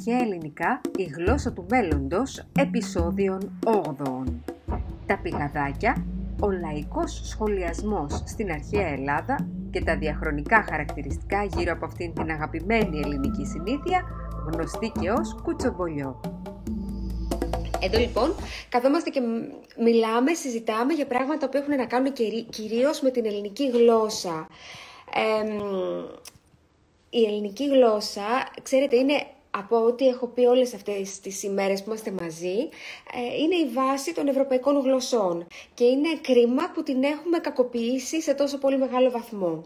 αρχαία ελληνικά, η γλώσσα του μέλλοντος, επεισόδιον 8. Τα πηγαδάκια, ο λαϊκός σχολιασμός στην αρχαία Ελλάδα και τα διαχρονικά χαρακτηριστικά γύρω από αυτήν την αγαπημένη ελληνική συνήθεια, γνωστή και ως κουτσομπολιό. Εδώ λοιπόν καθόμαστε και μιλάμε, συζητάμε για πράγματα που έχουν να κάνουν κυρίως με την ελληνική γλώσσα. η ελληνική γλώσσα, ξέρετε, είναι από ό,τι έχω πει όλες αυτές τις ημέρες που είμαστε μαζί, ε, είναι η βάση των ευρωπαϊκών γλωσσών και είναι κρίμα που την έχουμε κακοποιήσει σε τόσο πολύ μεγάλο βαθμό.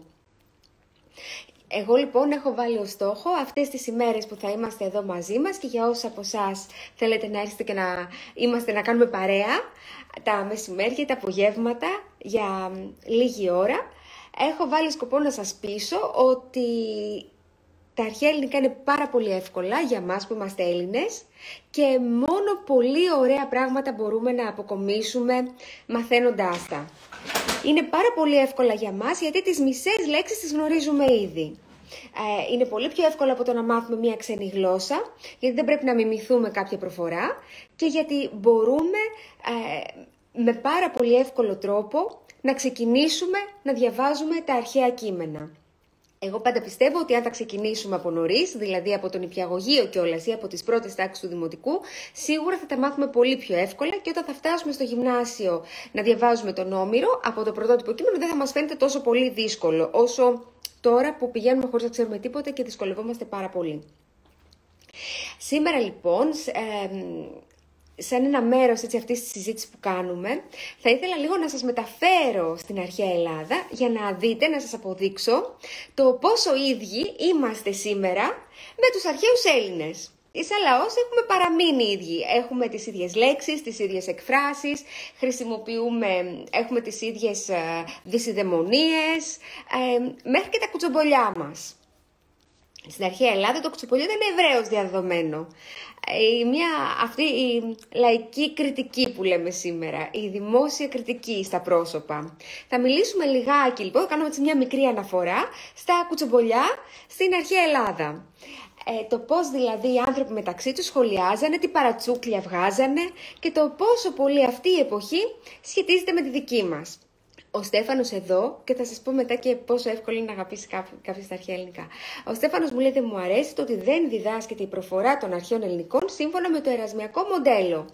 Εγώ λοιπόν έχω βάλει ως στόχο αυτές τις ημέρες που θα είμαστε εδώ μαζί μας και για όσους από εσάς θέλετε να έρθετε και να είμαστε να κάνουμε παρέα τα μεσημέρια, τα απογεύματα για λίγη ώρα. Έχω βάλει σκοπό να σας πείσω ότι τα αρχαία ελληνικά είναι πάρα πολύ εύκολα για μας που είμαστε Έλληνες και μόνο πολύ ωραία πράγματα μπορούμε να αποκομίσουμε μαθαίνοντάς τα. Είναι πάρα πολύ εύκολα για μας γιατί τις μισές λέξεις τις γνωρίζουμε ήδη. Ε, είναι πολύ πιο εύκολο από το να μάθουμε μία ξένη γλώσσα, γιατί δεν πρέπει να μιμηθούμε κάποια προφορά και γιατί μπορούμε ε, με πάρα πολύ εύκολο τρόπο να ξεκινήσουμε να διαβάζουμε τα αρχαία κείμενα. Εγώ πάντα πιστεύω ότι αν θα ξεκινήσουμε από νωρίς, δηλαδή από τον υπηαγωγείο κιόλα ή από τις πρώτες τάξεις του δημοτικού, σίγουρα θα τα μάθουμε πολύ πιο εύκολα και όταν θα φτάσουμε στο γυμνάσιο να διαβάζουμε τον Όμηρο, από το πρωτότυπο κείμενο δεν θα μας φαίνεται τόσο πολύ δύσκολο όσο τώρα που πηγαίνουμε χωρίς να ξέρουμε τίποτα και δυσκολευόμαστε πάρα πολύ. Σήμερα λοιπόν, σαν ένα μέρος έτσι, αυτής της συζήτησης που κάνουμε, θα ήθελα λίγο να σας μεταφέρω στην αρχαία Ελλάδα για να δείτε, να σας αποδείξω το πόσο ίδιοι είμαστε σήμερα με τους αρχαίους Έλληνες. Σαν λαός έχουμε παραμείνει ίδιοι. Έχουμε τις ίδιες λέξεις, τις ίδιες εκφράσεις, χρησιμοποιούμε, έχουμε τις ίδιες ε, δυσιδαιμονίες, ε, μέχρι και τα κουτσομπολιά μας. Στην αρχαία Ελλάδα το κουτσομπολιό ήταν ευρέως διαδεδομένο. Η ε, μια, αυτή η λαϊκή κριτική που λέμε σήμερα, η δημόσια κριτική στα πρόσωπα. Θα μιλήσουμε λιγάκι λοιπόν, θα κάνουμε έτσι μια μικρή αναφορά στα κουτσομπολιά στην αρχαία Ελλάδα ε, το πώς δηλαδή οι άνθρωποι μεταξύ τους σχολιάζανε, τι παρατσούκλια βγάζανε και το πόσο πολύ αυτή η εποχή σχετίζεται με τη δική μας. Ο Στέφανος εδώ, και θα σας πω μετά και πόσο εύκολο είναι να αγαπήσεις κάποιο στα αρχαία ελληνικά. Ο Στέφανος μου λέει δεν μου αρέσει το ότι δεν διδάσκεται η προφορά των αρχαίων ελληνικών σύμφωνα με το ερασμιακό μοντέλο.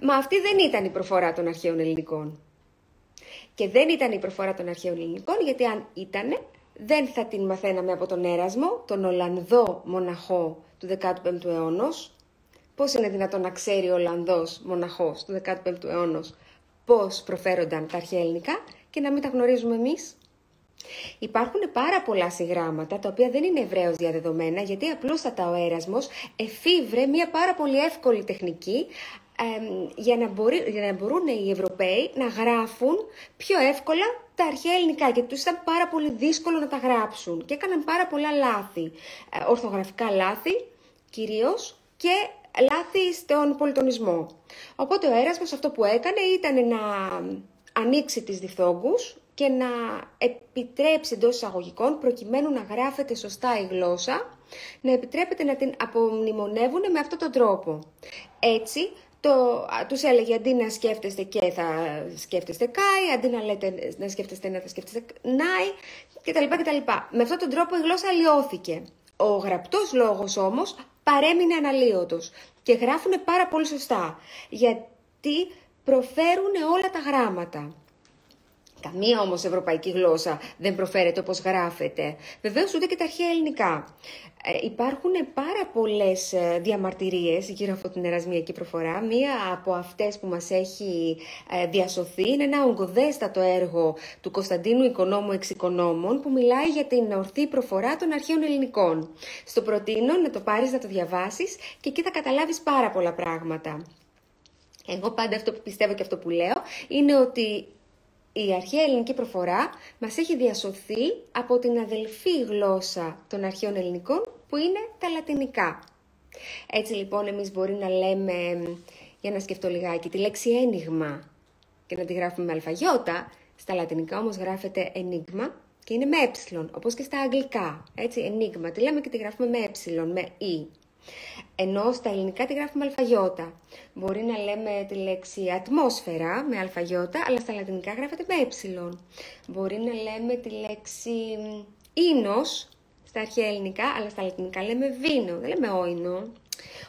Μα αυτή δεν ήταν η προφορά των αρχαίων ελληνικών. Και δεν ήταν η προφορά των αρχαίων ελληνικών, γιατί αν ήτανε, δεν θα την μαθαίναμε από τον Έρασμο, τον Ολλανδό μοναχό του 15ου αιώνα. Πώς είναι δυνατόν να ξέρει ο Ολλανδός μοναχός του 15ου αιώνα πώς προφέρονταν τα αρχαία ελληνικά; Και να μην τα γνωρίζουμε εμείς. Υπάρχουν πάρα πολλά συγγράμματα τα οποία δεν είναι ευρέως διαδεδομένα γιατί απλούστατα ο έρασμος εφήβρε μια πάρα πολύ εύκολη τεχνική για, να μπορεί, για να μπορούν οι Ευρωπαίοι να γράφουν πιο εύκολα τα αρχαία ελληνικά, γιατί τους ήταν πάρα πολύ δύσκολο να τα γράψουν και έκαναν πάρα πολλά λάθη, ε, ορθογραφικά λάθη κυρίως και λάθη στον πολιτονισμό. Οπότε ο Έρασμος αυτό που έκανε ήταν να ανοίξει τις διφθόγκους και να επιτρέψει εντός εισαγωγικών προκειμένου να γράφεται σωστά η γλώσσα, να επιτρέπεται να την απομνημονεύουν με αυτόν τον τρόπο. Έτσι, το, τους έλεγε αντί να σκέφτεστε και θα σκέφτεστε καί, αντί να λέτε να σκέφτεστε να θα σκέφτεστε νάι κτλ. κτλ. Με αυτόν τον τρόπο η γλώσσα αλλοιώθηκε. Ο γραπτός λόγος όμως παρέμεινε αναλύωτος και γράφουν πάρα πολύ σωστά γιατί προφέρουν όλα τα γράμματα. Καμία όμως ευρωπαϊκή γλώσσα δεν προφέρεται όπως γράφεται. Βεβαίως ούτε και τα αρχαία ελληνικά. Ε, υπάρχουν πάρα πολλές ε, διαμαρτυρίες γύρω από την ερασμιακή προφορά. Μία από αυτές που μας έχει ε, διασωθεί είναι ένα ογκοδέστατο έργο του Κωνσταντίνου Οικονόμου Εξοικονόμων που μιλάει για την ορθή προφορά των αρχαίων ελληνικών. Στο προτείνω να το πάρεις να το διαβάσεις και εκεί θα καταλάβεις πάρα πολλά πράγματα. Εγώ πάντα αυτό που πιστεύω και αυτό που λέω είναι ότι η αρχαία ελληνική προφορά μας έχει διασωθεί από την αδελφή γλώσσα των αρχαίων ελληνικών που είναι τα λατινικά. Έτσι λοιπόν εμείς μπορεί να λέμε, για να σκεφτώ λιγάκι, τη λέξη ένιγμα και να τη γράφουμε με αλφαγιώτα, στα λατινικά όμως γράφεται ενίγμα και είναι με ε, όπως και στα αγγλικά, έτσι, ενίγμα, τη λέμε και τη γράφουμε με ε, με ι. Ενώ στα ελληνικά τη γράφουμε αλφαγιώτα. Μπορεί να λέμε τη λέξη ατμόσφαιρα με αλφαγιώτα, αλλά στα λατινικά γράφεται με ε. Μπορεί να λέμε τη λέξη ίνος στα αρχαία ελληνικά, αλλά στα λατινικά λέμε βίνο, δεν λέμε όινο.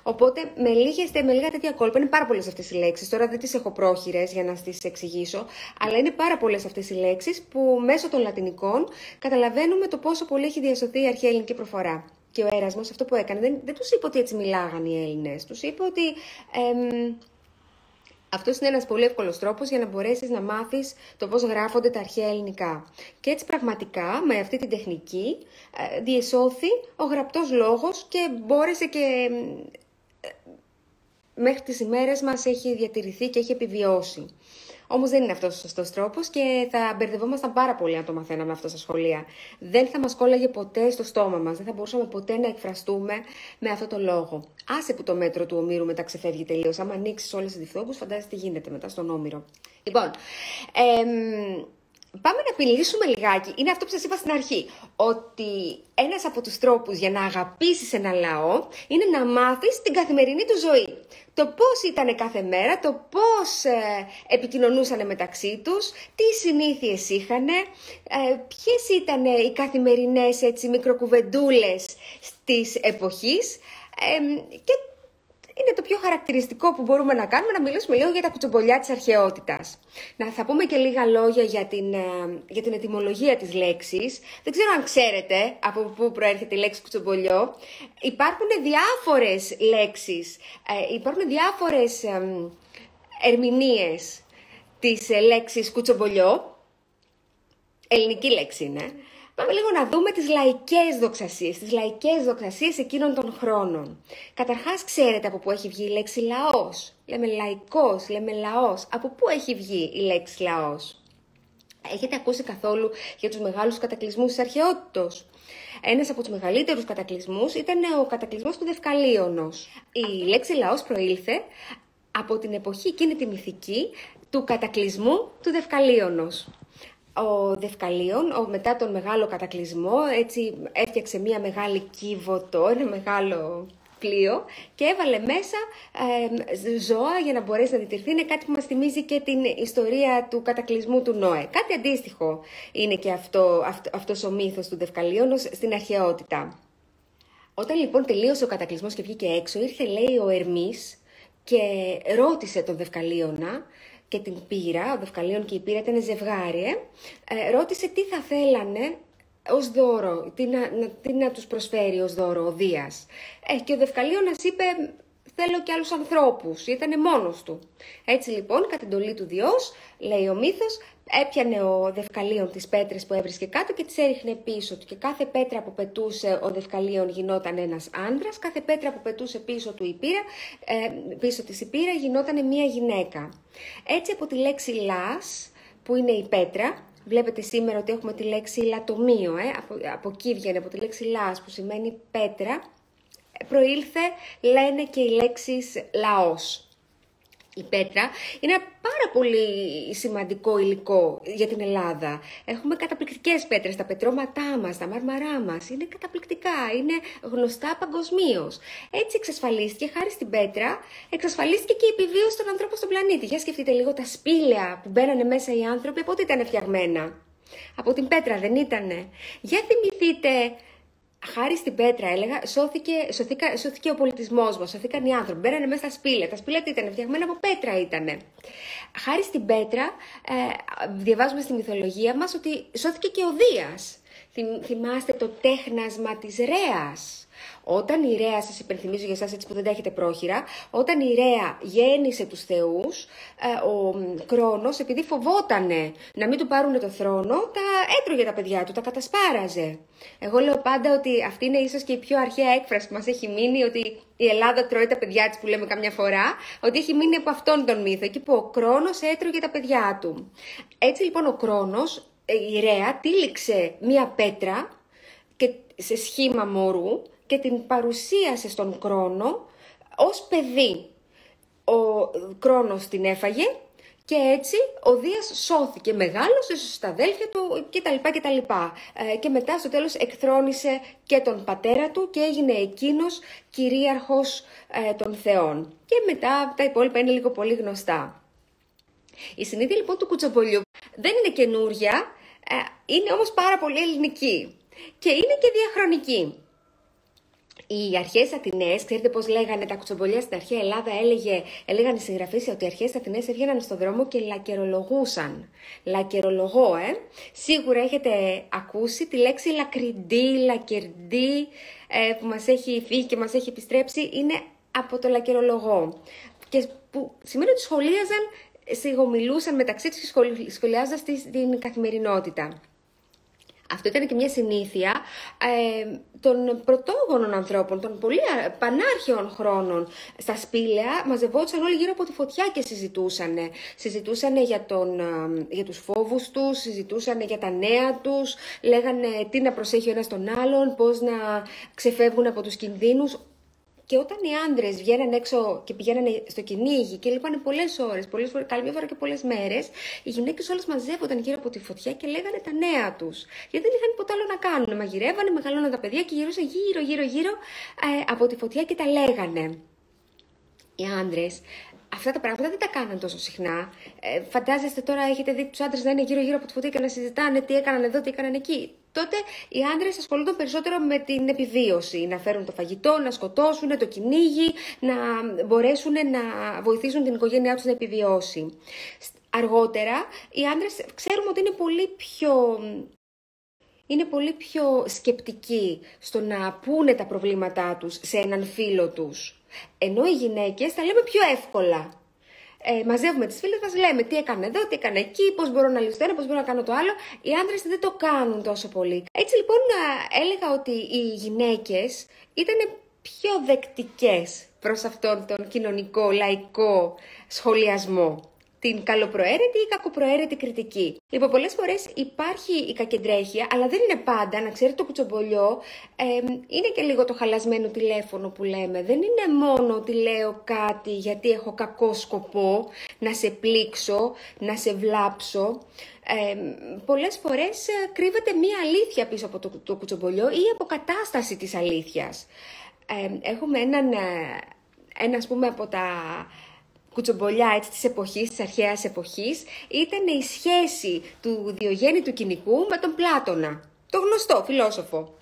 Οπότε με, λίγες, με λίγα τέτοια κόλπα είναι πάρα πολλές αυτές οι λέξεις. Τώρα δεν τις έχω πρόχειρες για να τις εξηγήσω, αλλά είναι πάρα πολλές αυτές οι λέξεις που μέσω των λατινικών καταλαβαίνουμε το πόσο πολύ έχει διασωθεί η αρχαία ελληνική προφορά. Και ο Έρασμος αυτό που έκανε δεν, δεν τους είπε ότι έτσι μιλάγαν οι Έλληνες. Τους είπε ότι εμ, αυτός είναι ένας πολύ εύκολος τρόπος για να μπορέσεις να μάθεις το πώς γράφονται τα αρχαία ελληνικά. Και έτσι πραγματικά με αυτή την τεχνική ε, διεσώθη ο γραπτός λόγος και μπόρεσε και ε, μέχρι τις ημέρες μας έχει διατηρηθεί και έχει επιβιώσει. Όμως δεν είναι αυτός ο σωστός τρόπος και θα μπερδευόμασταν πάρα πολύ αν το μαθαίναμε αυτό στα σχολεία. Δεν θα μας κόλλαγε ποτέ στο στόμα μας, δεν θα μπορούσαμε ποτέ να εκφραστούμε με αυτό το λόγο. Άσε που το μέτρο του ομήρου μετά ξεφεύγει τελείως. Άμα ανοίξεις όλες τις διθόπου, φαντάζεσαι τι γίνεται μετά στον όμηρο. Λοιπόν, εμ, Πάμε να απειλήσουμε λιγάκι. Είναι αυτό που σας είπα στην αρχή. Ότι ένας από τους τρόπους για να αγαπήσεις ένα λαό είναι να μάθεις την καθημερινή του ζωή. Το πώς ήταν κάθε μέρα, το πώς ε, επικοινωνούσαν μεταξύ τους, τι συνήθειες είχαν, ε, ποιες ήταν οι καθημερινές έτσι, μικροκουβεντούλες της εποχής ε, και είναι το πιο χαρακτηριστικό που μπορούμε να κάνουμε, να μιλήσουμε λίγο για τα κουτσομπολιά της αρχαιότητας. Να θα πούμε και λίγα λόγια για την, ε, για την ετυμολογία της λέξης. Δεν ξέρω αν ξέρετε από πού προέρχεται η λέξη κουτσομπολιό. Υπάρχουν διάφορες λέξεις, ε, υπάρχουν διάφορες ε, ερμηνείες της λέξης κουτσομπολιό. Ελληνική λέξη είναι. Πάμε λίγο να δούμε τις λαϊκές δοξασίες, τις λαϊκές δοξασίες εκείνων των χρόνων. Καταρχάς ξέρετε από πού έχει βγει η λέξη λαός. Λέμε λαϊκός, λέμε λαός. Από πού έχει βγει η λέξη λαός; Έχετε ακούσει καθόλου για τους μεγάλους κατακλυσμούς της αρχαιότητος; Ένας από τους μεγαλύτερους κατακλυσμούς ήταν ο κατακλυσμός του Δευκαλίωνος. Η λέξη λαός προήλθε από την εποχή εκείνη τη μυθική του κατακλυσμού του Δευκαλίωνος ο Δευκαλίων, ο, μετά τον μεγάλο κατακλυσμό, έτσι έφτιαξε μία μεγάλη κύβωτο, ένα μεγάλο πλοίο και έβαλε μέσα ε, ζώα για να μπορέσει να διτηρθεί. Είναι κάτι που μας θυμίζει και την ιστορία του κατακλυσμού του Νόε. Κάτι αντίστοιχο είναι και αυτό, αυτό, αυτός ο μύθος του Δευκαλίωνος στην αρχαιότητα. Όταν λοιπόν τελείωσε ο κατακλυσμός και βγήκε έξω, ήρθε λέει ο Ερμής και ρώτησε τον Δευκαλίωνα και την πύρα, ο Δευκαλίων και η πύρα ήταν ζευγάρι, ε, ε, ρώτησε τι θα θέλανε ως δώρο, τι να, να, τι να τους προσφέρει ως δώρο ο Δίας. Ε, και ο Δευκαλίωνας είπε θέλω και άλλους ανθρώπους, ήτανε μόνος του. Έτσι λοιπόν, κατά εντολή του Διός, λέει ο μύθος, έπιανε ο Δευκαλίων τις πέτρες που έβρισκε κάτω και τις έριχνε πίσω του και κάθε πέτρα που πετούσε ο Δευκαλίων γινόταν ένας άντρας, κάθε πέτρα που πετούσε πίσω του η πύρα, ε, πίσω της η πύρα γινόταν μία γυναίκα. Έτσι από τη λέξη λάς, που είναι η πέτρα, Βλέπετε σήμερα ότι έχουμε τη λέξη λατομείο, ε; από, από εκεί βγαίνει, από τη λέξη λάς που σημαίνει πέτρα, προήλθε, λένε και οι λέξεις λαός. Η πέτρα είναι ένα πάρα πολύ σημαντικό υλικό για την Ελλάδα. Έχουμε καταπληκτικές πέτρες, τα πετρώματά μας, τα μάρμαρά μας, είναι καταπληκτικά, είναι γνωστά παγκοσμίως. Έτσι εξασφαλίστηκε, χάρη στην πέτρα, εξασφαλίστηκε και η επιβίωση των ανθρώπων στον πλανήτη. Για σκεφτείτε λίγο τα σπήλαια που μπαίνανε μέσα οι άνθρωποι, από ό,τι ήταν φτιαγμένα. Από την πέτρα δεν ήτανε. Για θυμηθείτε χάρη στην πέτρα, έλεγα, σώθηκε, σωθήκα, σώθηκε ο πολιτισμός μας, σωθήκαν οι άνθρωποι. Μπαίνανε μέσα στα σπήλαια. Τα σπήλαια τι ήταν, φτιαγμένα από πέτρα ήταν. Χάρη στην πέτρα, ε, διαβάζουμε στη μυθολογία μας ότι σώθηκε και ο Δίας. Θυμάστε το τέχνασμα της Ρέας όταν η Ρέα, σας υπενθυμίζω για εσάς έτσι που δεν τα έχετε πρόχειρα, όταν η Ρέα γέννησε τους Θεούς, ε, ο Κρόνος, επειδή φοβότανε να μην του πάρουν το θρόνο, τα έτρωγε τα παιδιά του, τα κατασπάραζε. Εγώ λέω πάντα ότι αυτή είναι ίσως και η πιο αρχαία έκφραση που μας έχει μείνει, ότι η Ελλάδα τρώει τα παιδιά της που λέμε καμιά φορά, ότι έχει μείνει από αυτόν τον μύθο, εκεί που ο Κρόνος έτρωγε τα παιδιά του. Έτσι λοιπόν ο Κρόνος, ε, η Ρέα, τύλιξε μία πέτρα και σε σχήμα μωρού και την παρουσίασε στον Κρόνο ως παιδί. Ο Κρόνος την έφαγε Και έτσι ο Δίας σώθηκε, μεγάλωσε στα αδέλφια του κτλ. κτλ. Ε, και μετά στο τέλος εκθρόνησε και τον πατέρα του και έγινε εκείνος κυρίαρχος ε, των θεών. Και μετά τα υπόλοιπα είναι λίγο πολύ γνωστά. Η συνήθεια λοιπόν του κουτσομπολιού δεν είναι καινούρια, ε, είναι όμως πάρα πολύ ελληνική και είναι και διαχρονική. Οι αρχές Αθηνέ, ξέρετε πώς λέγανε τα κουτσομπολιά στην αρχαία Ελλάδα, έλεγε, έλεγαν οι συγγραφείς ότι οι αρχές Αθηνέ έβγαιναν στον δρόμο και λακερολογούσαν. Λακερολογώ, ε. Σίγουρα έχετε ακούσει τη λέξη λακριντή, λακερντή, ε, που μας έχει φύγει και μας έχει επιστρέψει, είναι από το λακερολογώ. Και που σημαίνει ότι σχολίαζαν, σιγομιλούσαν μεταξύ τους και σχολιάζοντας την καθημερινότητα. Αυτό ήταν και μια συνήθεια ε, των πρωτόγονων ανθρώπων, των πολύ πανάρχαιων χρόνων. Στα σπήλαια μαζευόντουσαν όλοι γύρω από τη φωτιά και συζητούσαν. Συζητούσαν για, τον, ε, για τους φόβους τους, συζητούσαν για τα νέα τους, λέγανε τι να προσέχει ο ένας τον άλλον, πώς να ξεφεύγουν από τους κινδύνους. Και όταν οι άντρες βγαίνανε έξω και πηγαίνανε στο κυνήγι και λείπανε πολλές ώρες, πολλές φορές, καλή φορά και πολλές μέρες, οι γυναίκες όλες μαζεύονταν γύρω από τη φωτιά και λέγανε τα νέα τους. Γιατί δεν είχαν τίποτα άλλο να κάνουν. Μαγειρεύανε, μεγαλώναν τα παιδιά και γυρούσαν γύρω, γύρω, γύρω ε, από τη φωτιά και τα λέγανε. Οι άντρες αυτά τα πράγματα δεν τα κάναν τόσο συχνά. Ε, φαντάζεστε τώρα, έχετε δει τους άντρες να είναι γύρω-γύρω από τη φωτιά και να συζητάνε τι έκαναν εδώ, τι έκαναν εκεί. Τότε οι άντρες ασχολούνταν περισσότερο με την επιβίωση. Να φέρουν το φαγητό, να σκοτώσουν το κυνήγι, να μπορέσουν να βοηθήσουν την οικογένειά τους να επιβιώσει. Αργότερα, οι άντρες ξέρουμε ότι είναι πολύ πιο είναι πολύ πιο σκεπτικοί στο να πούνε τα προβλήματά τους σε έναν φίλο τους. Ενώ οι γυναίκες τα λέμε πιο εύκολα. Ε, μαζεύουμε τις φίλες μα, λέμε τι έκανε εδώ, τι έκανε εκεί, πώς μπορώ να λύσω το ένα, πώς μπορώ να κάνω το άλλο. Οι άντρες δεν το κάνουν τόσο πολύ. Έτσι λοιπόν έλεγα ότι οι γυναίκες ήταν πιο δεκτικές προς αυτόν τον κοινωνικό, λαϊκό σχολιασμό την καλοπροαίρετη ή κακοπροαίρετη κριτική. Λοιπόν, πολλές φορές υπάρχει η κακεντρέχεια, αλλά δεν είναι πάντα. Να ξέρετε, το κουτσομπολιό ε, είναι και λίγο το χαλασμένο τηλέφωνο που λέμε. Δεν είναι μόνο ότι λέω κάτι γιατί έχω κακό σκοπό να σε πλήξω, να σε βλάψω. Ε, πολλές φορές κρύβεται μία αλήθεια πίσω από το, το κουτσομπολιό ή αποκατάσταση της αλήθειας. Ε, έχουμε έναν, ένα ας πούμε από τα κουτσομπολιά έτσι, της εποχής, της αρχαίας εποχής, ήταν η σχέση του Διογέννη του Κοινικού με τον Πλάτωνα, το γνωστό φιλόσοφο.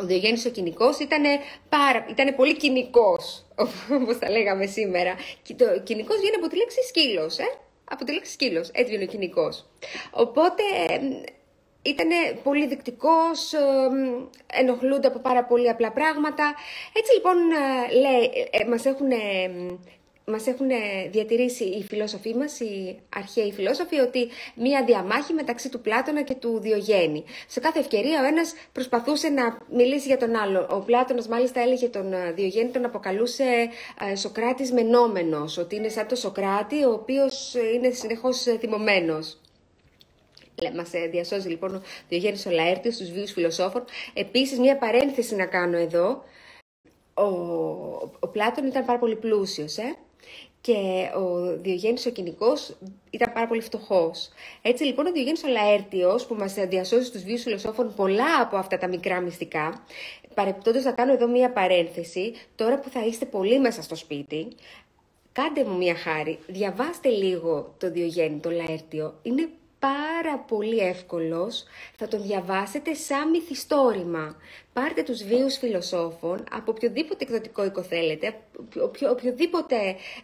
Ο Διογέννης ο Κοινικός ήταν, πάρα, ήταν πολύ κοινικός, όπως τα λέγαμε σήμερα. Και το κοινικός βγαίνει από τη λέξη σκύλος, ε; Από τη λέξη σκύλος, έτσι βγαίνει ο κοινικός. Οπότε ήταν πολύ δικτικός, ενοχλούνται από πάρα πολύ απλά πράγματα. Έτσι λοιπόν ε, λέει, ε, μας έχουν μας έχουν διατηρήσει οι φιλόσοφοι μας, οι αρχαίοι φιλόσοφοι, ότι μία διαμάχη μεταξύ του Πλάτωνα και του Διογέννη. Σε κάθε ευκαιρία ο ένας προσπαθούσε να μιλήσει για τον άλλο. Ο Πλάτωνας μάλιστα έλεγε τον ε, Διογέννη, τον αποκαλούσε ε, Σοκράτης μενόμενος, ότι είναι σαν το Σοκράτη, ο οποίος ε, είναι συνεχώς θυμωμένος. Μας διασώζει λοιπόν ο Διογέννης ο Λαέρτιος, τους βίους φιλοσόφων. Επίσης, μία παρένθεση να κάνω εδώ. Ο, ο Πλάτων ήταν πάρα πολύ πλούσιος, ε; Και ο Διογέννης ο Κοινικός ήταν πάρα πολύ φτωχός. Έτσι λοιπόν ο Διογέννης ο Λαέρτιος που μας διασώζει στους βίους φιλοσόφων πολλά από αυτά τα μικρά μυστικά, παρεπτόντως θα κάνω εδώ μία παρένθεση, τώρα που θα είστε πολύ μέσα στο σπίτι, κάντε μου μία χάρη, διαβάστε λίγο το Διογέννη το Λαέρτιο, είναι πάρα πολύ εύκολος, θα τον διαβάσετε σαν μυθιστόρημα. Πάρτε τους βίους φιλοσόφων από οποιοδήποτε εκδοτικό οίκο θέλετε, οποιοδήποτε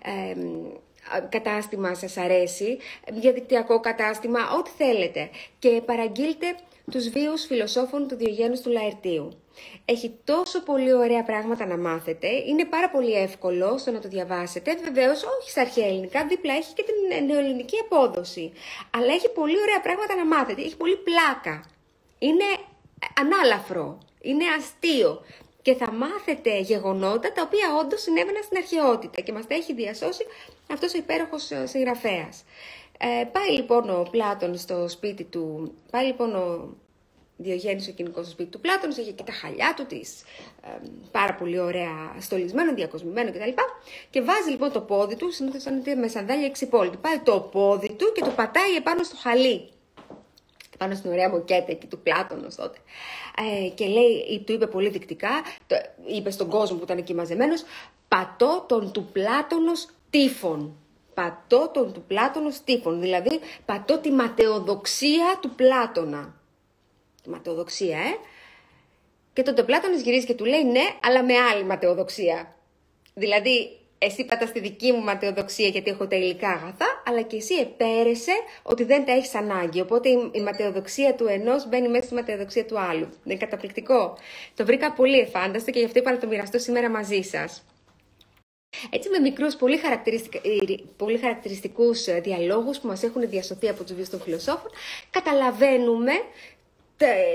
ε, κατάστημα σας αρέσει, διαδικτυακό κατάστημα, ό,τι θέλετε και παραγγείλτε τους βίους φιλοσόφων του Διογένους του Λαερτίου. Έχει τόσο πολύ ωραία πράγματα να μάθετε, είναι πάρα πολύ εύκολο στο να το διαβάσετε, βεβαίως όχι στα αρχαία ελληνικά, δίπλα έχει και την νεοελληνική απόδοση, αλλά έχει πολύ ωραία πράγματα να μάθετε, έχει πολύ πλάκα, είναι ανάλαφρο, είναι αστείο. Και θα μάθετε γεγονότα τα οποία όντως συνέβαιναν στην αρχαιότητα και μας τα έχει διασώσει αυτός ο υπέροχος συγγραφέας. Ε, πάει λοιπόν ο Πλάτων στο σπίτι του, πάει λοιπόν ο Διογέννης ο κοινικός στο σπίτι του Πλάτωνος, είχε και τα χαλιά του, της, πάρα πολύ ωραία στολισμένο, διακοσμημένο κτλ. Και βάζει λοιπόν το πόδι του, συνήθως σαν με σανδάλια εξυπόλυτη. Πάει το πόδι του και το πατάει επάνω στο χαλί. Πάνω στην ωραία μοκέτα εκεί του Πλάτωνος τότε. Ε, και λέει, του είπε πολύ δεικτικά, το, είπε στον κόσμο που ήταν εκεί μαζεμένος, πατώ τον του Πλάτωνος τύφων πατώ τον του Πλάτωνος τύφων, δηλαδή πατώ τη ματαιοδοξία του Πλάτωνα. Τη ματαιοδοξία, ε. Και τότε ο Πλάτωνας γυρίζει και του λέει ναι, αλλά με άλλη ματαιοδοξία. Δηλαδή, εσύ πατάς τη δική μου ματαιοδοξία γιατί έχω τα υλικά αγαθά, αλλά και εσύ επέρεσε ότι δεν τα έχεις ανάγκη. Οπότε η ματαιοδοξία του ενός μπαίνει μέσα στη ματαιοδοξία του άλλου. Δεν είναι καταπληκτικό. Το βρήκα πολύ εφάνταστο και γι' αυτό είπα να το μοιραστώ σήμερα μαζί σας. Έτσι με μικρούς πολύ, ε, πολύ χαρακτηριστικούς ε, διαλόγους που μας έχουν διασωθεί από τους βίους των φιλοσόφων, καταλαβαίνουμε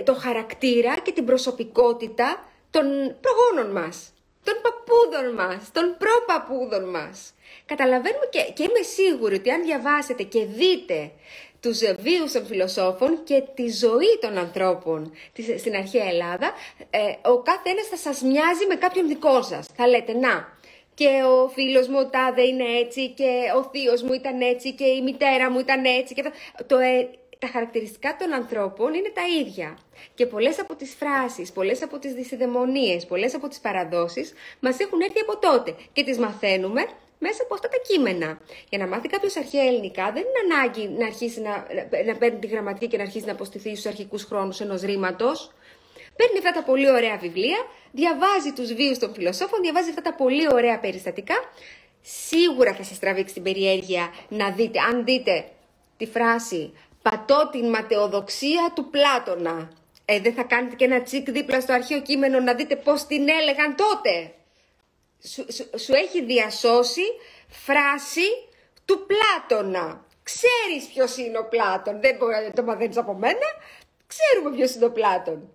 το χαρακτήρα και την προσωπικότητα των προγόνων μας, των παππούδων μας, των προπαππούδων μας. Καταλαβαίνουμε και, και είμαι σίγουρη ότι αν διαβάσετε και δείτε τους βίους των φιλοσόφων και τη ζωή των ανθρώπων στην αρχαία Ελλάδα, ε, ο κάθε ένας θα σας μοιάζει με κάποιον δικό σας. Θα λέτε, να, και ο φίλος μου ο τάδε είναι έτσι και ο θείος μου ήταν έτσι και η μητέρα μου ήταν έτσι. Και το, ε, τα χαρακτηριστικά των ανθρώπων είναι τα ίδια. Και πολλές από τις φράσεις, πολλές από τις δυσιδαιμονίες, πολλές από τις παραδόσεις μας έχουν έρθει από τότε και τις μαθαίνουμε μέσα από αυτά τα κείμενα. Για να μάθει κάποιος αρχαία ελληνικά, δεν είναι ανάγκη να αρχίσει να, να παίρνει τη γραμματική και να αρχίσει να αποστηθεί στους αρχικούς χρόνους ενός ρήματος. Παίρνει αυτά τα πολύ ωραία βιβλία, διαβάζει τους βίους των φιλοσόφων, διαβάζει αυτά τα πολύ ωραία περιστατικά. Σίγουρα θα σας τραβήξει την περιέργεια να δείτε, αν δείτε τη φράση «πατώ την ματαιοδοξία του Πλάτωνα». Ε, δεν θα κάνετε και ένα τσικ δίπλα στο αρχαίο κείμενο να δείτε πώς την έλεγαν τότε. Σου, έχει διασώσει φράση του Πλάτωνα. Ξέρεις ποιος είναι ο Πλάτων, δεν μπορεί να το μαθαίνεις από μένα. Ξέρουμε ποιος είναι ο Πλάτων.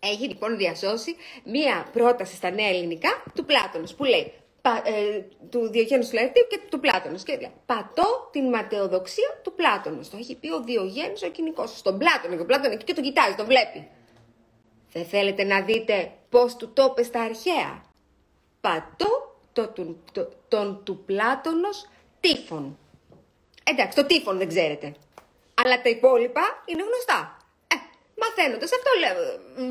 Έχει λοιπόν διασώσει μία πρόταση στα νέα ελληνικά του Πλάτωνος που λέει ε, του Διογέννους του και του Πλάτωνος και λέει πατώ την ματαιοδοξία του Πλάτωνος. Το έχει πει ο Διογέννης ο κοινικός στον Πλάτωνο και ο Πλάτωνο εκεί και το κοιτάζει, το βλέπει. Δεν θέλετε να δείτε πώς του το είπε στα αρχαία; Πατώ το, το, το, τον του Πλάτωνος τύφων. Εντάξει, το τύφων δεν ξέρετε. Αλλά τα υπόλοιπα είναι γνωστά. Μαθαίνοντας αυτό,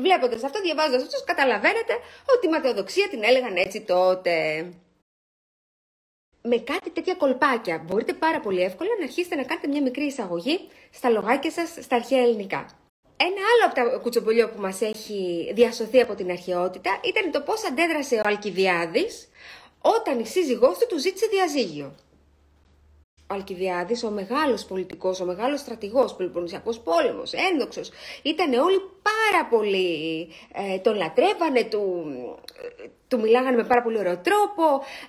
βλέποντας αυτό, διαβάζοντας αυτό, καταλαβαίνετε ότι η ματαιοδοξία την έλεγαν έτσι τότε. Με κάτι τέτοια κολπάκια μπορείτε πάρα πολύ εύκολα να αρχίσετε να κάνετε μια μικρή εισαγωγή στα λογάκια σας στα αρχαία ελληνικά. Ένα άλλο από τα κουτσομπολιό που μας έχει διασωθεί από την αρχαιότητα ήταν το πώς αντέδρασε ο Αλκιβιάδης όταν η σύζυγός του του ζήτησε διαζύγιο ο Αλκιβιάδης, ο μεγάλος πολιτικός, ο μεγάλος στρατηγός, Πελοποννησιακός πόλεμος, ένδοξος, ήταν όλοι πάρα πολύ, ε, τον λατρεύανε, του, του μιλάγανε με πάρα πολύ ωραίο τρόπο,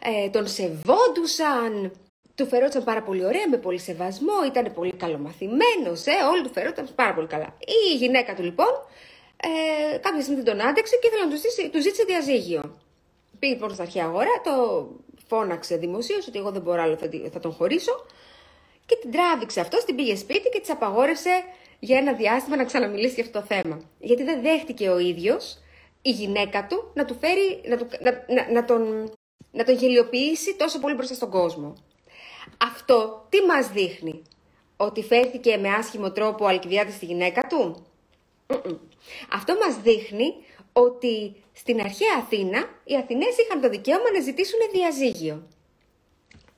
ε, τον σεβόντουσαν, του φερόταν πάρα πολύ ωραία, με πολύ σεβασμό, ήταν πολύ καλομαθημένος, ε, όλοι του φερόταν πάρα πολύ καλά. Η γυναίκα του λοιπόν, ε, κάποια στιγμή τον άντεξε και ήθελε να του, ζήσει, του ζήτησε διαζύγιο. Πήγε λοιπόν στα αρχαία αγορά, το φώναξε δημοσίως ότι εγώ δεν μπορώ άλλο, θα τον χωρίσω. Και την τράβηξε αυτό, την πήγε σπίτι και της απαγόρευσε για ένα διάστημα να ξαναμιλήσει για αυτό το θέμα. Γιατί δεν δέχτηκε ο ίδιος η γυναίκα του να του φέρει, να, του, να, να, να, τον, να τον γελιοποιήσει τόσο πολύ μπροστά στον κόσμο. Αυτό τι μας δείχνει, ότι φέρθηκε με άσχημο τρόπο ο Αλκιβιάδης στη γυναίκα του; Αυτό μας δείχνει ότι στην αρχαία Αθήνα οι Αθηνές είχαν το δικαίωμα να ζητήσουν διαζύγιο.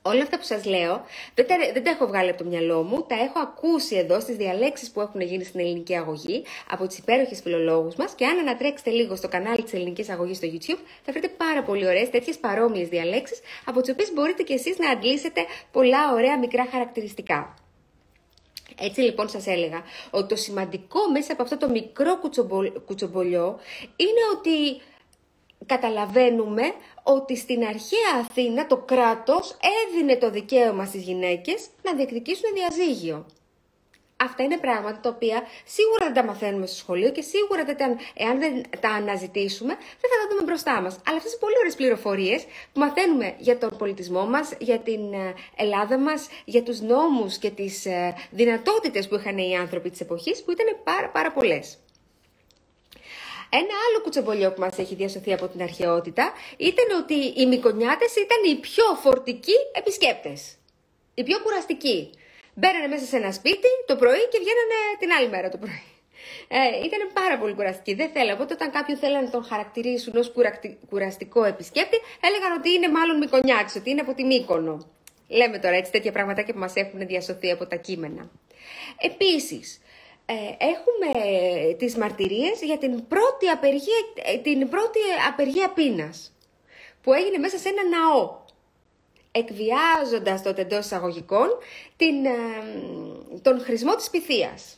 Όλα αυτά που σας λέω δεν τα, δεν τα έχω βγάλει από το μυαλό μου, τα έχω ακούσει εδώ στις διαλέξεις που έχουν γίνει στην ελληνική αγωγή από τις υπέροχες φιλολόγους μας και αν ανατρέξετε λίγο στο κανάλι της ελληνικής αγωγής στο YouTube θα βρείτε πάρα πολύ ωραίες τέτοιες παρόμοιες διαλέξεις από τις οποίες μπορείτε και εσείς να αντλήσετε πολλά ωραία μικρά χαρακτηριστικά. Έτσι λοιπόν σας έλεγα ότι το σημαντικό μέσα από αυτό το μικρό κουτσομπολιό είναι ότι καταλαβαίνουμε ότι στην αρχαία Αθήνα το κράτος έδινε το δικαίωμα στις γυναίκες να διεκδικήσουν διαζύγιο. Αυτά είναι πράγματα τα οποία σίγουρα δεν τα μαθαίνουμε στο σχολείο και σίγουρα δεν τα, εάν δεν τα αναζητήσουμε δεν θα τα δούμε μπροστά μας. Αλλά αυτές είναι πολύ ωραίες πληροφορίες που μαθαίνουμε για τον πολιτισμό μας, για την ε, Ελλάδα μας, για τους νόμους και τις ε, δυνατότητες που είχαν οι άνθρωποι της εποχής που ήταν πάρα πάρα πολλές. Ένα άλλο κουτσομπολιό που μας έχει διασωθεί από την αρχαιότητα ήταν ότι οι Μικονιάτες ήταν οι πιο φορτικοί επισκέπτες. Οι πιο κουραστικοί. Μπαίνανε μέσα σε ένα σπίτι το πρωί και βγαίνανε την άλλη μέρα το πρωί. Ε, ήταν πάρα πολύ κουραστική. Δεν θέλω. Οπότε, όταν κάποιον θέλανε να τον χαρακτηρίσουν ως κουραστικό επισκέπτη, έλεγαν ότι είναι μάλλον Μικονιάτης, ότι είναι από τη Μύκονο. Λέμε τώρα έτσι τέτοια πραγματάκια που μας έχουν διασωθεί από τα κείμενα. Επίσης, ε, έχουμε τις μαρτυρίες για την πρώτη απεργία, ε, την πρώτη απεργία πείνας που έγινε μέσα σε ένα ναό εκβιάζοντας τότε εντό εισαγωγικών την, ε, τον χρησμό της πυθίας.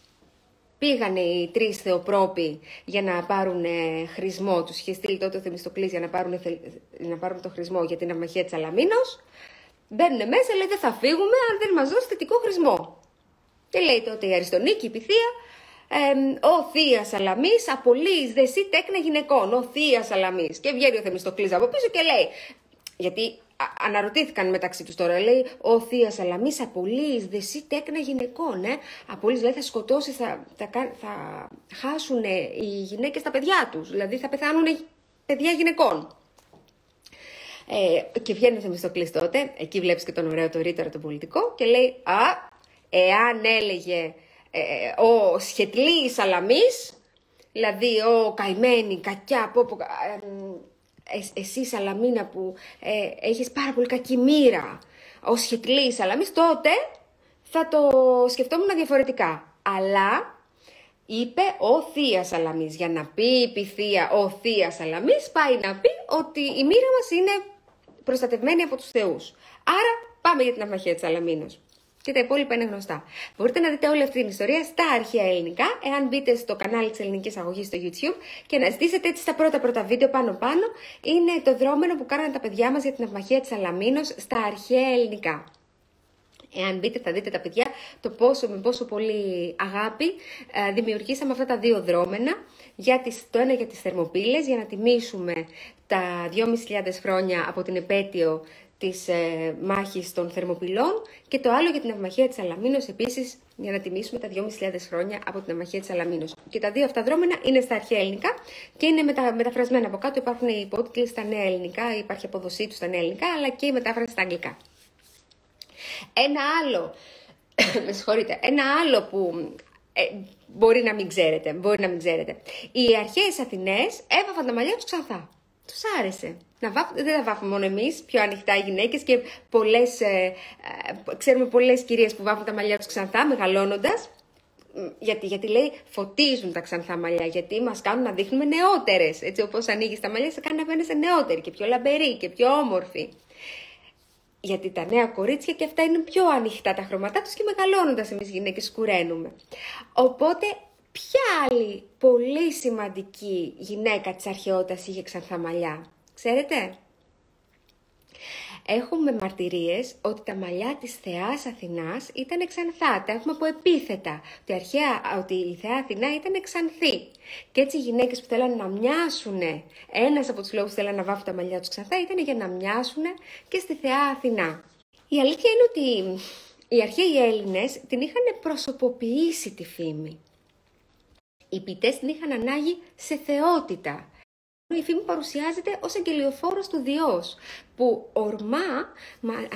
Πήγανε οι τρεις θεοπρόποι για να πάρουν χρησμό, τους είχε στείλει τότε ο Θεμιστοκλής για να πάρουν, να πάρουν το χρησμό για την αμαχία της Αλαμίνος. Μπαίνουν μέσα, λέει δεν θα φύγουμε αν δεν μας δώσει θετικό χρησμό. Και λέει τότε η Αριστονίκη, η Πυθία, ε, ο Θείας Σαλαμή απολύεις δεσί τέκνα γυναικών. Ο Θείας Σαλαμή. Και βγαίνει ο Θεμιστοκλής από πίσω και λέει. Γιατί αναρωτήθηκαν μεταξύ τους τώρα. Λέει ο Θείας Σαλαμή απολύεις δεσί τέκνα γυναικών. Ε; Απολύεις, δηλαδή θα σκοτώσει, θα, θα, θα χάσουν οι γυναίκες τα παιδιά τους. Δηλαδή θα πεθάνουν παιδιά γυναικών. Ε, και βγαίνει ο Θεμιστοκλής τότε, εκεί βλέπεις και τον ωραίο το ρήτορα το πολιτικό και λέει «Α, εάν έλεγε ε, ο σχετλής Σαλαμής, δηλαδή ο καημένη, κακιά, πω, πω, ε, εσύ Σαλαμίνα που ε, έχεις πάρα πολύ κακή μοίρα, ο σχετλής Σαλαμής, τότε θα το σκεφτόμουν διαφορετικά. Αλλά είπε ο Θεία Σαλαμής. Για να πει η Θεία ο Θεία Σαλαμής, πάει να πει ότι η μοίρα μας είναι προστατευμένη από τους θεούς. Άρα πάμε για την αυμαχία της Σαλαμίνος και τα υπόλοιπα είναι γνωστά. Μπορείτε να δείτε όλη αυτή την ιστορία στα αρχαία ελληνικά, εάν μπείτε στο κανάλι της Ελληνικής Αγωγής στο YouTube και να ζητήσετε έτσι τα πρώτα πρώτα βίντεο πάνω-πάνω. Είναι το δρόμενο που κάνανε τα παιδιά μας για την αυμαχία της Αλαμίνος στα αρχαία ελληνικά. Εάν μπείτε θα δείτε τα παιδιά το πόσο με πόσο πολύ αγάπη ε, δημιουργήσαμε αυτά τα δύο δρόμενα. Για τις, το ένα για τις θερμοπύλες, για να τιμήσουμε τα 2.500 χρόνια από την επέτειο της ε, μάχης των Θερμοπυλών και το άλλο για την αυμαχία της Αλαμίνος επίσης για να τιμήσουμε τα 2.500 χρόνια από την αυμαχία της Αλαμίνος. Και τα δύο αυτά δρόμενα είναι στα αρχαία ελληνικά και είναι μετα, μεταφρασμένα από κάτω. Υπάρχουν οι υπότιτλοι στα νέα ελληνικά, υπάρχει αποδοσή τους στα νέα ελληνικά, αλλά και η μετάφραση στα αγγλικά. Ένα άλλο, με συγχωρείτε, ένα άλλο που ε, μπορεί να μην ξέρετε, μπορεί να μην ξέρετε. Οι αρχαίες Αθηνές έβαφαν τα μαλλιά τους ξανθά. Τους άρεσε. Να δεν τα βάφουμε μόνο εμείς, πιο ανοιχτά οι γυναίκες και πολλές, ε, ε, ξέρουμε πολλές κυρίες που βάφουν τα μαλλιά τους ξανθά μεγαλώνοντας. Γιατί, γιατί λέει φωτίζουν τα ξανθά μαλλιά, γιατί μας κάνουν να δείχνουμε νεότερες. Έτσι, όπως ανοίγεις τα μαλλιά, σε κάνει να φαίνεσαι νεότερη και πιο λαμπερή και πιο όμορφη. Γιατί τα νέα κορίτσια και αυτά είναι πιο ανοιχτά τα χρώματά τους και μεγαλώνοντας εμείς γυναίκες κουραίνουμε. Οπότε Ποια άλλη πολύ σημαντική γυναίκα της αρχαιότητας είχε ξανθά μαλλιά, ξέρετε; Έχουμε μαρτυρίες ότι τα μαλλιά της θεάς Αθηνάς ήταν ξανθά, τα έχουμε από επίθετα, ότι, αρχαία, ότι η θεά Αθηνά ήταν ξανθή. Και έτσι οι γυναίκες που θέλανε να μοιάσουν, ένας από τους λόγους που θέλανε να βάφουν τα μαλλιά τους ξανθά, ήταν για να μοιάσουν και στη θεά Αθηνά. Η αλήθεια είναι ότι οι αρχαίοι Έλληνες την είχαν προσωποποιήσει τη φήμη οι ποιητέ την είχαν ανάγει σε θεότητα. Η φήμη παρουσιάζεται ως αγγελιοφόρος του Διός, που ορμά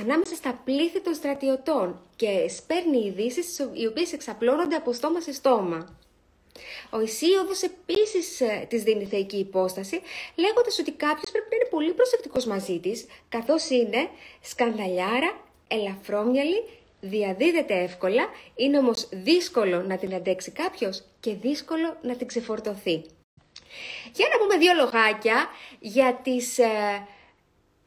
ανάμεσα στα πλήθη των στρατιωτών και σπέρνει ειδήσεις οι οποίες εξαπλώνονται από στόμα σε στόμα. Ο Ισίωδος επίσης ε, της δίνει θεϊκή υπόσταση, λέγοντας ότι κάποιος πρέπει να είναι πολύ προσεκτικός μαζί της, καθώς είναι σκανδαλιάρα, ελαφρόμυαλη διαδίδεται εύκολα, είναι όμως δύσκολο να την αντέξει κάποιος και δύσκολο να την ξεφορτωθεί. Για να πούμε δύο λογάκια για, τις, ε,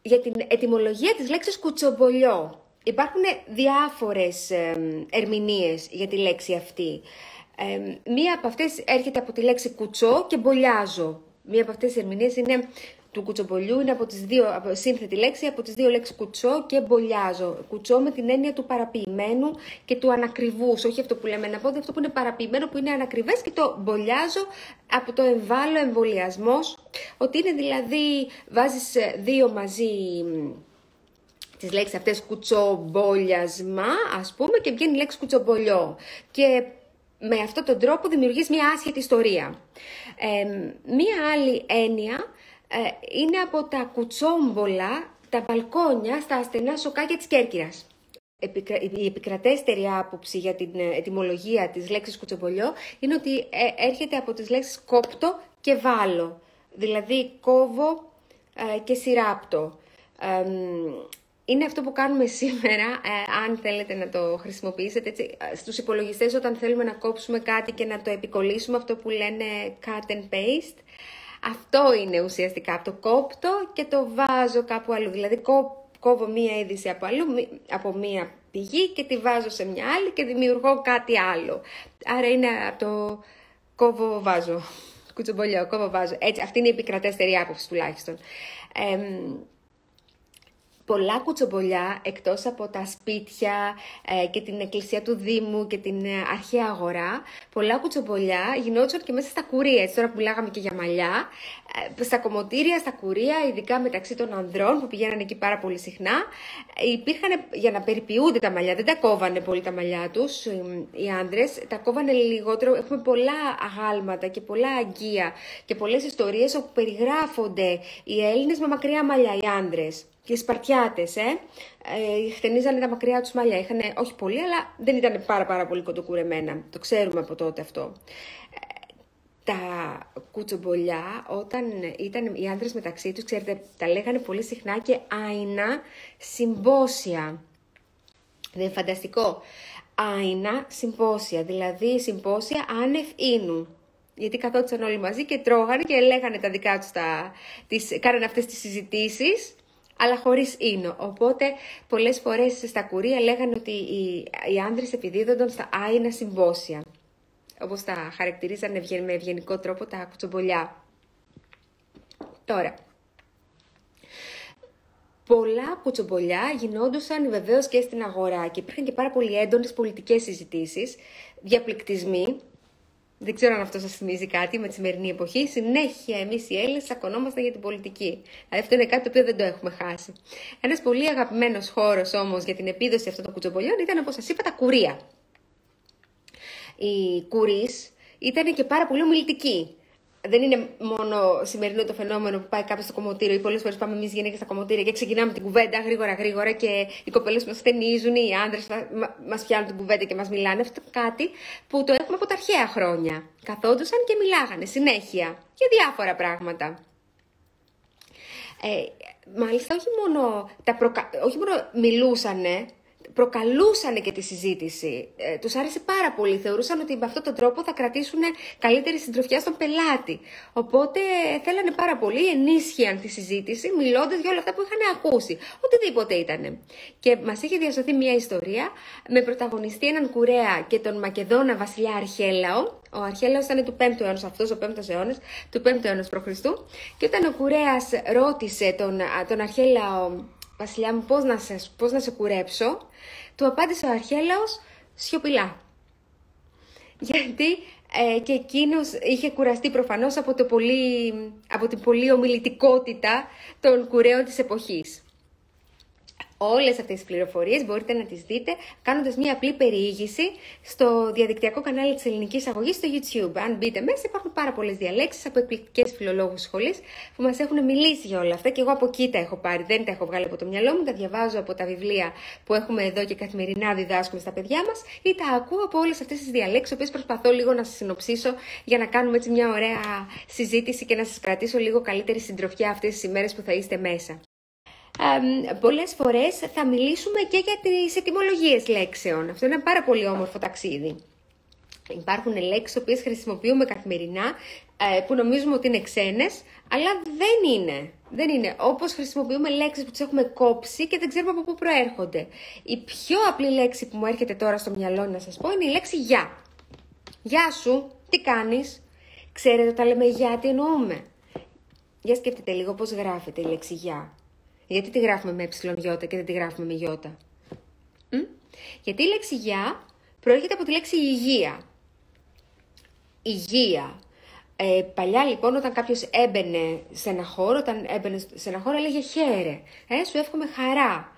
για την ετυμολογία της λέξης κουτσομπολιό. Υπάρχουν διάφορες ε, ερμηνείες για τη λέξη αυτή. Ε, μία από αυτές έρχεται από τη λέξη κουτσό και μπολιάζω. Μία από αυτές τις ερμηνείες είναι του κουτσομπολιού είναι από τις δύο, από, σύνθετη λέξη από τις δύο λέξεις κουτσό και μπολιάζω. Κουτσό με την έννοια του παραποιημένου και του ανακριβούς, όχι αυτό που λέμε να πω, αυτό που είναι παραποιημένο, που είναι ανακριβές και το μπολιάζω από το εμβάλλο εμβολιασμός, ότι είναι δηλαδή βάζεις ε, δύο μαζί τις λέξεις αυτές κουτσομπολιασμά, ας πούμε, και βγαίνει η λέξη κουτσομπολιό. Και με αυτόν τον τρόπο δημιουργείς μια άσχετη ιστορία. Ε, μία άλλη έννοια ε, είναι από τα κουτσόμπολα, τα μπαλκόνια στα ασθενά σοκάκια της Κέρκυρας. Η επικρατέστερη άποψη για την ε, ετυμολογία της λέξης κουτσομπολιό είναι ότι ε, έρχεται από τις λέξεις κόπτο και βάλω, δηλαδή κόβω και σειράπτω είναι αυτό που κάνουμε σήμερα, ε, αν θέλετε να το χρησιμοποιήσετε έτσι, ε, στους υπολογιστές όταν θέλουμε να κόψουμε κάτι και να το επικολλήσουμε, αυτό που λένε cut and paste. Αυτό είναι ουσιαστικά, το κόπτω και το βάζω κάπου αλλού. Δηλαδή κόβω μία είδηση από αλλού, από μία πηγή και τη βάζω σε μια άλλη και δημιουργώ κάτι άλλο. Άρα είναι από το κόβω βάζω, κουτσομπολιό, κόβω βάζω. Έτσι, αυτή είναι η επικρατέστερη άποψη τουλάχιστον πολλά κουτσομπολιά εκτός από τα σπίτια ε, και την εκκλησία του Δήμου και την ε, αρχαία αγορά, πολλά κουτσομπολιά γινόντουσαν και μέσα στα κουρία, έτσι τώρα που λέγαμε και για μαλλιά, ε, στα κομμωτήρια, στα κουρία, ειδικά μεταξύ των ανδρών που πηγαίναν εκεί πάρα πολύ συχνά, υπήρχαν για να περιποιούνται τα μαλλιά, δεν τα κόβανε πολύ τα μαλλιά τους οι άντρες, τα κόβανε λιγότερο, έχουμε πολλά αγάλματα και πολλά αγκία και πολλές ιστορίες όπου περιγράφονται οι Έλληνες με μακριά μαλλιά, οι άντρες και οι Σπαρτιάτες, ε, ε, χτενίζανε τα μακριά τους μαλλιά. Είχαν όχι πολύ, αλλά δεν ήταν πάρα πάρα πολύ κοντοκουρεμένα. Το ξέρουμε από τότε αυτό. Ε, τα κουτσομπολιά, όταν ήταν οι άντρες μεταξύ τους, ξέρετε, τα λέγανε πολύ συχνά και άινα συμπόσια. Δεν είναι φανταστικό. Άινα συμπόσια, δηλαδή συμπόσια άνευ ίνου. Γιατί καθόντουσαν όλοι μαζί και τρώγανε και λέγανε τα δικά τους, τα, τις, κάνανε αυτές τις συζητήσεις αλλά χωρίς ίνο. Οπότε πολλές φορές στα κουρία λέγανε ότι οι, οι άνδρες επιδίδονταν στα άϊνα συμπόσια. Όπως τα χαρακτηρίζανε με ευγενικό τρόπο τα κουτσομπολιά. Τώρα, πολλά κουτσομπολιά γινόντουσαν βεβαίως και στην αγορά και υπήρχαν και πάρα πολύ έντονες πολιτικές συζητήσεις, διαπληκτισμοί, δεν ξέρω αν αυτό σας θυμίζει κάτι με τη σημερινή εποχή. Συνέχεια εμείς οι Έλληνες τσακωνόμαστε για την πολιτική. Δηλαδή αυτό είναι κάτι το οποίο δεν το έχουμε χάσει. Ένας πολύ αγαπημένος χώρος όμως για την επίδοση αυτών των κουτσομπολιών ήταν, όπως σας είπα, τα κουρία. Οι κουρεί ήταν και πάρα πολύ ομιλητικοί δεν είναι μόνο σημερινό το φαινόμενο που πάει κάποιος στο κομμωτήριο ή πολλές φορές πάμε εμείς γυναίκες στα κομμωτήρια και ξεκινάμε την κουβέντα γρήγορα γρήγορα και οι κοπέλες μας στενίζουν, οι άντρες μας πιάνουν την κουβέντα και μας μιλάνε. Αυτό είναι κάτι που το έχουμε από τα αρχαία χρόνια. Καθόντουσαν και μιλάγανε συνέχεια για διάφορα πράγματα. Ε, μάλιστα, όχι μόνο, τα προκα... όχι μόνο μιλούσανε, προκαλούσαν και τη συζήτηση. Ε, τους άρεσε πάρα πολύ. Θεωρούσαν ότι με αυτόν τον τρόπο θα κρατήσουν καλύτερη συντροφιά στον πελάτη. Οπότε θέλανε πάρα πολύ, ενίσχυαν τη συζήτηση μιλώντας για όλα αυτά που είχαν ακούσει. Οτιδήποτε ήταν. Και μας είχε διασωθεί μια ιστορία με πρωταγωνιστή έναν κουρέα και τον Μακεδόνα βασιλιά Αρχέλαο. Ο Αρχέλαος ήταν του 5ου αιώνας, αυτός ο 5ο αιώνας, του 5ου αιώνας π.Χ. Και όταν ο κουρέας ρώτησε τον, τον Αρχέλαο Βασιλιά μου, πώς να, σε, πώς να σε κουρέψω, του απάντησε ο Αρχέλαος σιωπηλά. Γιατί ε, και εκείνος είχε κουραστεί προφανώς από, το πολύ, από την πολύ ομιλητικότητα των κουρέων της εποχής. Όλες αυτές τις πληροφορίες. Μπορείτε να τις δείτε κάνοντας μια απλή περιήγηση στο διαδικτυακό κανάλι της ελληνικής αγωγής στο YouTube. Αν μπείτε μέσα υπάρχουν πάρα πολλές διαλέξεις από εκπληκτικές φιλολόγους σχολής που μας έχουν μιλήσει για όλα αυτά και εγώ από εκεί τα έχω πάρει, δεν τα έχω βγάλει από το μυαλό μου, τα διαβάζω από τα βιβλία που έχουμε εδώ και καθημερινά διδάσκουμε στα παιδιά μας ή τα ακούω από όλες αυτές τις διαλέξεις, οποίες προσπαθώ λίγο να σας συνοψίσω για να κάνουμε έτσι μια ωραία συζήτηση και να σας κρατήσω λίγο καλύτερη συντροφιά αυτές τις ημέρες που θα είστε μέσα ε, πολλές φορές θα μιλήσουμε και για τις ετοιμολογίες λέξεων. Αυτό είναι ένα πάρα πολύ όμορφο ταξίδι. Υπάρχουν λέξεις που χρησιμοποιούμε καθημερινά ε, που νομίζουμε ότι είναι ξένες, αλλά δεν είναι. Δεν είναι. Όπως χρησιμοποιούμε λέξεις που τις έχουμε κόψει και δεν ξέρουμε από πού προέρχονται. Η πιο απλή λέξη που μου έρχεται τώρα στο μυαλό να σας πω είναι η λέξη «γεια». «Γεια σου, τι κάνεις» Ξέρετε όταν λέμε «γεια» τι εννοούμε. Για σκεφτείτε λίγο πώς γράφεται η λέξη «γεια». Γιατί τη γράφουμε με ε και δεν τη γράφουμε με γιώτα; Γιατί η λέξη γεια προέρχεται από τη λέξη υγεία. Υγεία. Ε, παλιά λοιπόν όταν κάποιος έμπαινε σε ένα χώρο, όταν έμπαινε σε ένα χώρο έλεγε χαίρε, ε, σου εύχομαι χαρά.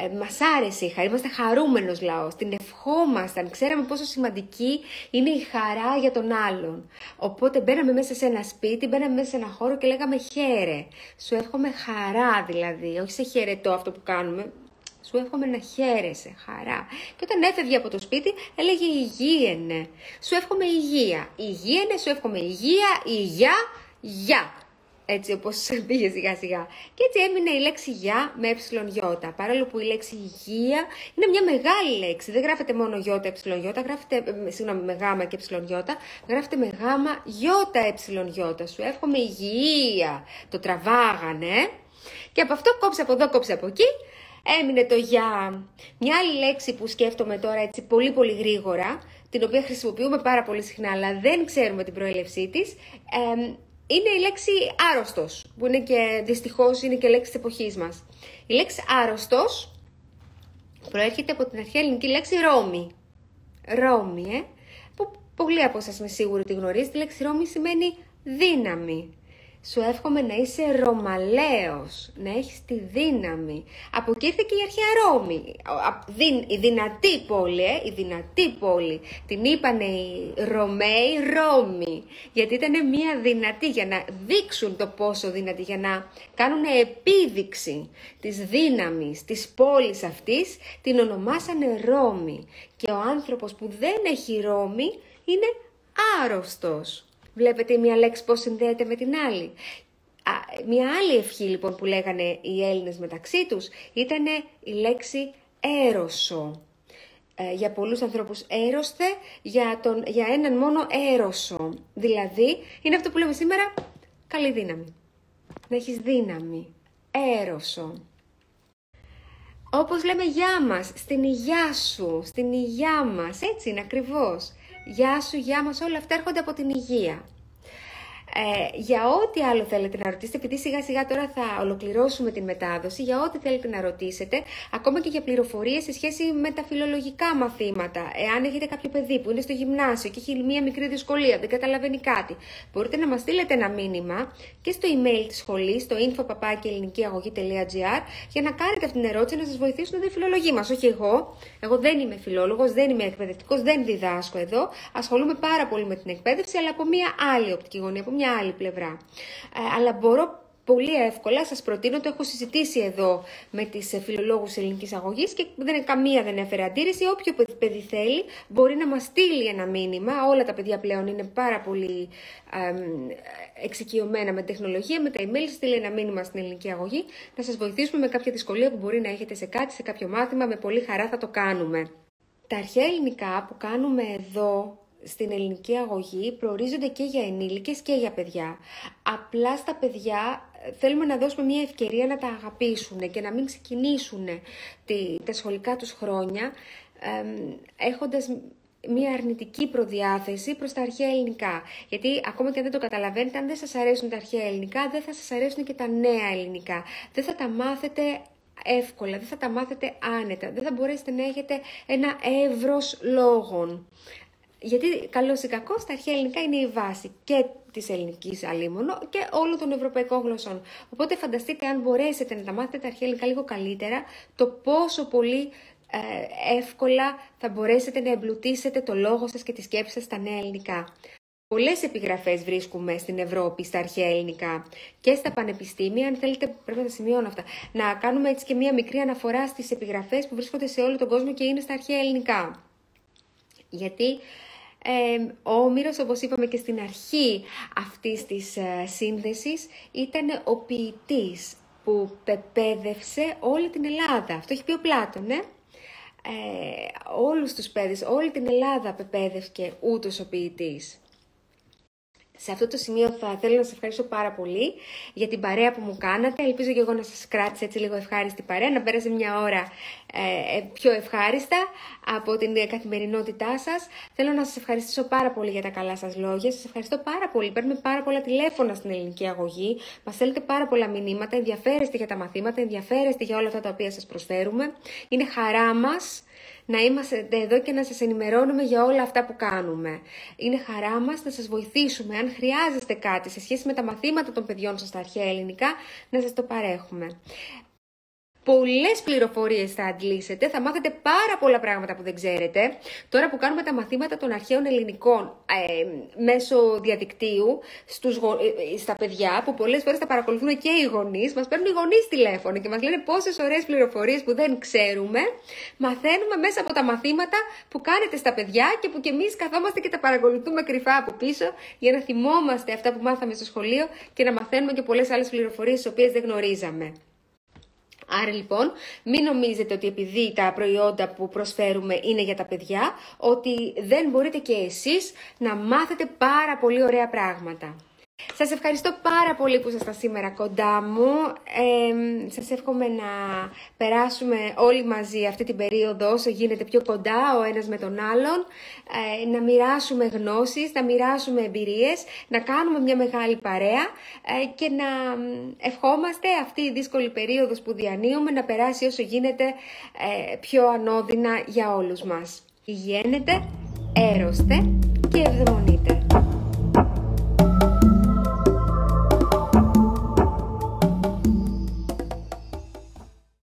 Ε, μας άρεσε είμαστε χαρούμενος λαός, την ευχόμασταν, ξέραμε πόσο σημαντική είναι η χαρά για τον άλλον. Οπότε μπαίναμε μέσα σε ένα σπίτι, μπαίναμε μέσα σε ένα χώρο και λέγαμε χαίρε. Σου εύχομαι χαρά δηλαδή, όχι σε χαιρετώ αυτό που κάνουμε, σου εύχομαι να χαίρεσαι, χαρά. Και όταν έφευγε από το σπίτι, έλεγε υγιένε. Σου εύχομαι υγεία. Υγιένε, σου εύχομαι υγεία, υγεία, γεια έτσι όπως πήγε σιγά σιγά. Και έτσι έμεινε η λέξη γεια με ε Παρόλο που η λέξη υγεία είναι μια μεγάλη λέξη. Δεν γράφεται μόνο γιώτα ε γράφεται, ε, συγγνώμη, με γάμα και ε γράφεται με γάμα γιώτα ε Σου εύχομαι υγεία. Το τραβάγανε. Και από αυτό κόψε από εδώ, κόψε από εκεί. Έμεινε το για μια άλλη λέξη που σκέφτομαι τώρα έτσι πολύ πολύ γρήγορα, την οποία χρησιμοποιούμε πάρα πολύ συχνά, αλλά δεν ξέρουμε την προέλευσή της. Ε, είναι η λέξη άρρωστος, που είναι και δυστυχώς είναι και λέξη της εποχής μας. Η λέξη άρρωστος προέρχεται από την αρχαία ελληνική λέξη Ρώμη. Ρώμη, ε. Που πολλοί από εσάς με σίγουρο ότι γνωρίζετε, η λέξη Ρώμη σημαίνει δύναμη. Σου εύχομαι να είσαι ρωμαλαίος, να έχεις τη δύναμη. Από εκεί ήρθε και η αρχαία Ρώμη. Η δυνατή πόλη, ε, η δυνατή πόλη. Την είπανε οι Ρωμαίοι Ρώμη. Γιατί ήταν μια δυνατή για να δείξουν το πόσο δυνατή, για να κάνουν επίδειξη της δύναμης της πόλης αυτής, την ονομάσανε Ρώμη. Και ο άνθρωπος που δεν έχει Ρώμη είναι άρρωστος. Βλέπετε μία λέξη πώς συνδέεται με την άλλη. Μία άλλη ευχή λοιπόν που λέγανε οι Έλληνες μεταξύ τους ήταν η λέξη έρωσο. Ε, για πολλούς ανθρώπους έρωστε, για, τον, για έναν μόνο έρωσο. Δηλαδή, είναι αυτό που λέμε σήμερα, καλή δύναμη. Να έχεις δύναμη. Έρωσο. Όπως λέμε γεια μας, στην υγειά σου, στην υγειά μας, έτσι είναι ακριβώς. Γεια σου, γεια μας, όλα αυτά έρχονται από την υγεία. Ε, για ό,τι άλλο θέλετε να ρωτήσετε, επειδή σιγά σιγά τώρα θα ολοκληρώσουμε την μετάδοση, για ό,τι θέλετε να ρωτήσετε, ακόμα και για πληροφορίες σε σχέση με τα φιλολογικά μαθήματα. Εάν έχετε κάποιο παιδί που είναι στο γυμνάσιο και έχει μία μικρή δυσκολία, δεν καταλαβαίνει κάτι, μπορείτε να μας στείλετε ένα μήνυμα και στο email της σχολής, στο info.ελληνικήαγωγή.gr, για να κάνετε αυτή την ερώτηση να σας βοηθήσουν οι φιλολογοί μας. Όχι εγώ. Εγώ δεν είμαι φιλόλογος, δεν είμαι εκπαιδευτικός, δεν διδάσκω εδώ. Ασχολούμαι πάρα πολύ με την εκπαίδευση, αλλά από μία άλλη οπτική γωνία, από μια άλλη πλευρά. Ε, αλλά μπορώ πολύ εύκολα, σας προτείνω, το έχω συζητήσει εδώ με τις ε, φιλολόγους ελληνικής αγωγής και δεν, καμία δεν έφερε αντίρρηση. Όποιο παιδί θέλει μπορεί να μας στείλει ένα μήνυμα. Όλα τα παιδιά πλέον είναι πάρα πολύ ε, εξοικειωμένα με τεχνολογία, με τα email, στείλει ένα μήνυμα στην ελληνική αγωγή, να σας βοηθήσουμε με κάποια δυσκολία που μπορεί να έχετε σε κάτι, σε κάποιο μάθημα, με πολύ χαρά θα το κάνουμε. Τα αρχαία ελληνικά που κάνουμε εδώ στην ελληνική αγωγή προορίζονται και για ενήλικες και για παιδιά. Απλά στα παιδιά ε, θέλουμε να δώσουμε μια ευκαιρία να τα αγαπήσουν και να μην ξεκινήσουν τη, τα σχολικά τους χρόνια ε, έχοντας μια αρνητική προδιάθεση προς τα αρχαία ελληνικά. Γιατί ακόμα και αν δεν το καταλαβαίνετε, αν δεν σας αρέσουν τα αρχαία ελληνικά, δεν θα σας αρέσουν και τα νέα ελληνικά. Δεν θα τα μάθετε εύκολα, δεν θα τα μάθετε άνετα, δεν θα μπορέσετε να έχετε ένα εύρος λόγων. Γιατί καλό ή κακό στα αρχαία ελληνικά είναι η βάση και της ελληνικής αλίμονο και όλων των ευρωπαϊκών γλωσσών. Οπότε φανταστείτε αν μπορέσετε να τα μάθετε τα αρχαία ελληνικά λίγο καλύτερα, το πόσο πολύ ε, εύκολα θα μπορέσετε να εμπλουτίσετε το λόγο σας και τη σκέψη σας στα νέα ελληνικά. Πολλές επιγραφές βρίσκουμε στην Ευρώπη στα αρχαία ελληνικά και στα πανεπιστήμια. Αν θέλετε, πρέπει να τα σημειώνω αυτά. Να κάνουμε έτσι και μία μικρή αναφορά στις επιγραφές που βρίσκονται σε όλο τον κόσμο και είναι στα αρχαία ελληνικά. Γιατί ε, ο Όμηρος, όπως είπαμε και στην αρχή αυτής της ε, σύνδεσης, ήταν ο ποιητής που πεπαίδευσε όλη την Ελλάδα. Αυτό έχει πει ο Πλάτων, ε; ε όλους τους παιδες, όλη την Ελλάδα πεπαίδευκε ούτως ο ποιητής. Σε αυτό το σημείο θα θέλω να σας ευχαριστώ πάρα πολύ για την παρέα που μου κάνατε. Ελπίζω και εγώ να σας κράτησε έτσι λίγο ευχάριστη παρέα, να πέρασε μια ώρα ε, ε, πιο ευχάριστα από την καθημερινότητά σας. Θέλω να σας ευχαριστήσω πάρα πολύ για τα καλά σας λόγια. Σας ευχαριστώ πάρα πολύ. Παίρνουμε πάρα πολλά τηλέφωνα στην ελληνική αγωγή. Μας στέλνετε πάρα πολλά μηνύματα. Ενδιαφέρεστε για τα μαθήματα, ενδιαφέρεστε για όλα αυτά τα οποία σας προσφέρουμε. Είναι χαρά μας να είμαστε εδώ και να σας ενημερώνουμε για όλα αυτά που κάνουμε. Είναι χαρά μας να σας βοηθήσουμε. Αν χρειάζεστε κάτι σε σχέση με τα μαθήματα των παιδιών σας στα αρχαία ελληνικά, να σας το παρέχουμε. Πολλές πληροφορίες θα αντλήσετε, θα μάθετε πάρα πολλά πράγματα που δεν ξέρετε. Τώρα που κάνουμε τα μαθήματα των αρχαίων ελληνικών ε, μέσω διαδικτύου στους, ε, στα παιδιά, που πολλές φορές τα παρακολουθούν και οι γονείς, μας παίρνουν οι γονείς τηλέφωνο και μας λένε πόσες ωραίες πληροφορίες που δεν ξέρουμε, μαθαίνουμε μέσα από τα μαθήματα που κάνετε στα παιδιά και που κι εμείς καθόμαστε και τα παρακολουθούμε κρυφά από πίσω για να θυμόμαστε αυτά που μάθαμε στο σχολείο και να μαθαίνουμε και πολλές άλλες πληροφορίες τις οποίες δεν γνωρίζαμε. Άρα λοιπόν, μην νομίζετε ότι επειδή τα προϊόντα που προσφέρουμε είναι για τα παιδιά, ότι δεν μπορείτε και εσείς να μάθετε πάρα πολύ ωραία πράγματα. Σας ευχαριστώ πάρα πολύ που ήσασταν σήμερα κοντά μου. Ε, σας εύχομαι να περάσουμε όλοι μαζί αυτή την περίοδο όσο γίνεται πιο κοντά ο ένας με τον άλλον, ε, να μοιράσουμε γνώσεις, να μοιράσουμε εμπειρίες, να κάνουμε μια μεγάλη παρέα ε, και να ευχόμαστε αυτή η δύσκολη περίοδος που διανύουμε να περάσει όσο γίνεται ε, πιο ανώδυνα για όλους μας. Υγιένετε, έρωστε και ευδαιμονείτε.